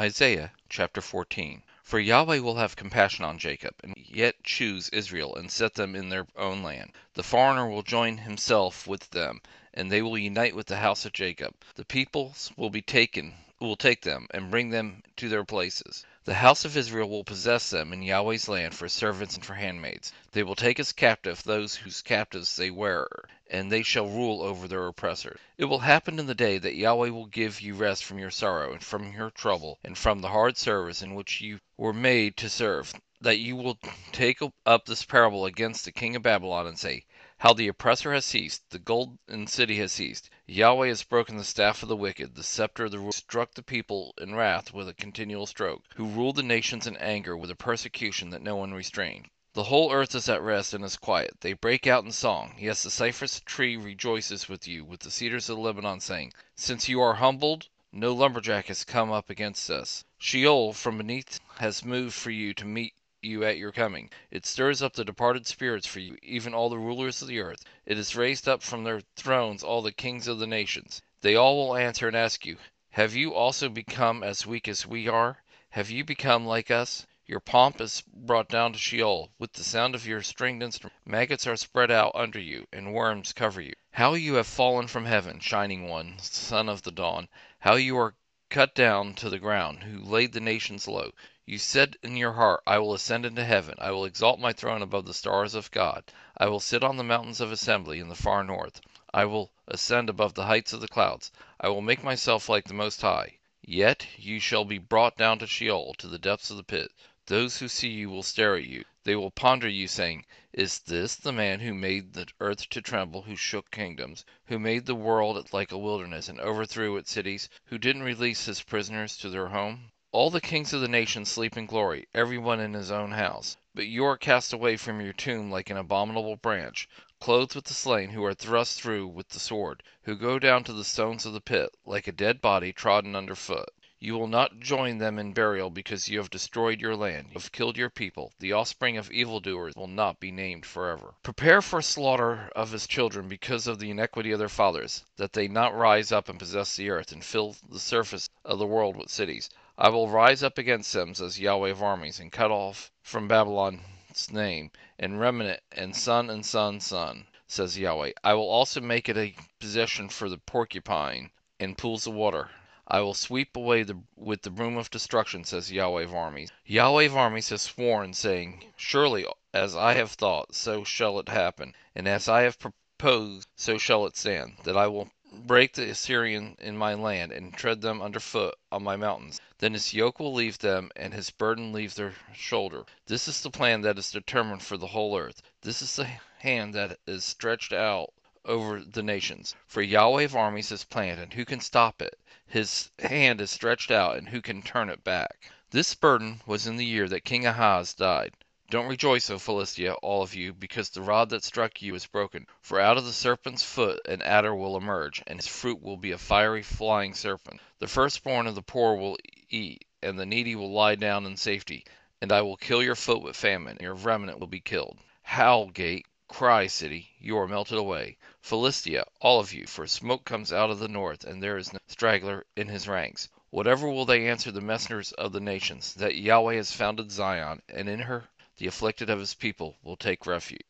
Isaiah chapter 14 For Yahweh will have compassion on Jacob, and yet choose Israel, and set them in their own land. The foreigner will join himself with them, and they will unite with the house of Jacob. The peoples will be taken will take them, and bring them to their places. The house of Israel will possess them in Yahweh's land for servants and for handmaids. They will take as captive those whose captives they were, and they shall rule over their oppressors. It will happen in the day that Yahweh will give you rest from your sorrow, and from your trouble, and from the hard service in which you were made to serve, that you will take up this parable against the king of Babylon, and say, how the oppressor has ceased, the golden city has ceased. Yahweh has broken the staff of the wicked, the scepter of the ruler struck the people in wrath with a continual stroke, who ruled the nations in anger with a persecution that no one restrained. The whole earth is at rest and is quiet. They break out in song. Yes, the cypress tree rejoices with you, with the cedars of Lebanon, saying, Since you are humbled, no lumberjack has come up against us. Sheol from beneath has moved for you to meet you at your coming. It stirs up the departed spirits for you, even all the rulers of the earth. It has raised up from their thrones all the kings of the nations. They all will answer and ask you, Have you also become as weak as we are? Have you become like us? Your pomp is brought down to Sheol. With the sound of your stringed instrument, maggots are spread out under you, and worms cover you. How you have fallen from heaven, shining one, son of the dawn! How you are cut down to the ground, who laid the nations low! You said in your heart, I will ascend into heaven, I will exalt my throne above the stars of God. I will sit on the mountains of assembly in the far north. I will ascend above the heights of the clouds. I will make myself like the Most High. Yet you shall be brought down to Sheol, to the depths of the pit. Those who see you will stare at you. They will ponder you, saying, Is this the man who made the earth to tremble, who shook kingdoms, who made the world like a wilderness, and overthrew its cities, who didn't release his prisoners to their home? All the kings of the nations sleep in glory, every one in his own house. But you are cast away from your tomb like an abominable branch, clothed with the slain who are thrust through with the sword, who go down to the stones of the pit, like a dead body trodden under foot. You will not join them in burial because you have destroyed your land. You have killed your people. The offspring of evildoers will not be named forever. Prepare for slaughter of his children because of the iniquity of their fathers, that they not rise up and possess the earth and fill the surface of the world with cities. I will rise up against them, says Yahweh of armies, and cut off from Babylon's name, and remnant, and son and son's son, says Yahweh. I will also make it a possession for the porcupine and pools of water. I will sweep away with the broom of destruction, says Yahweh of armies. Yahweh of armies has sworn, saying, Surely as I have thought, so shall it happen, and as I have proposed, so shall it stand, that I will break the Assyrian in my land, and tread them under foot on my mountains. Then his yoke will leave them, and his burden leave their shoulder. This is the plan that is determined for the whole earth. This is the hand that is stretched out over the nations. For Yahweh of armies has planned, and who can stop it? His hand is stretched out, and who can turn it back? This burden was in the year that King Ahaz died. Don't rejoice, O Philistia, all of you, because the rod that struck you is broken. For out of the serpent's foot an adder will emerge, and his fruit will be a fiery flying serpent. The firstborn of the poor will eat, and the needy will lie down in safety. And I will kill your foot with famine, and your remnant will be killed. Howl, gate, cry, city, you are melted away. Philistia, all of you, for smoke comes out of the north, and there is no straggler in his ranks. Whatever will they answer the messengers of the nations? That Yahweh has founded Zion, and in her the afflicted of his people will take refuge.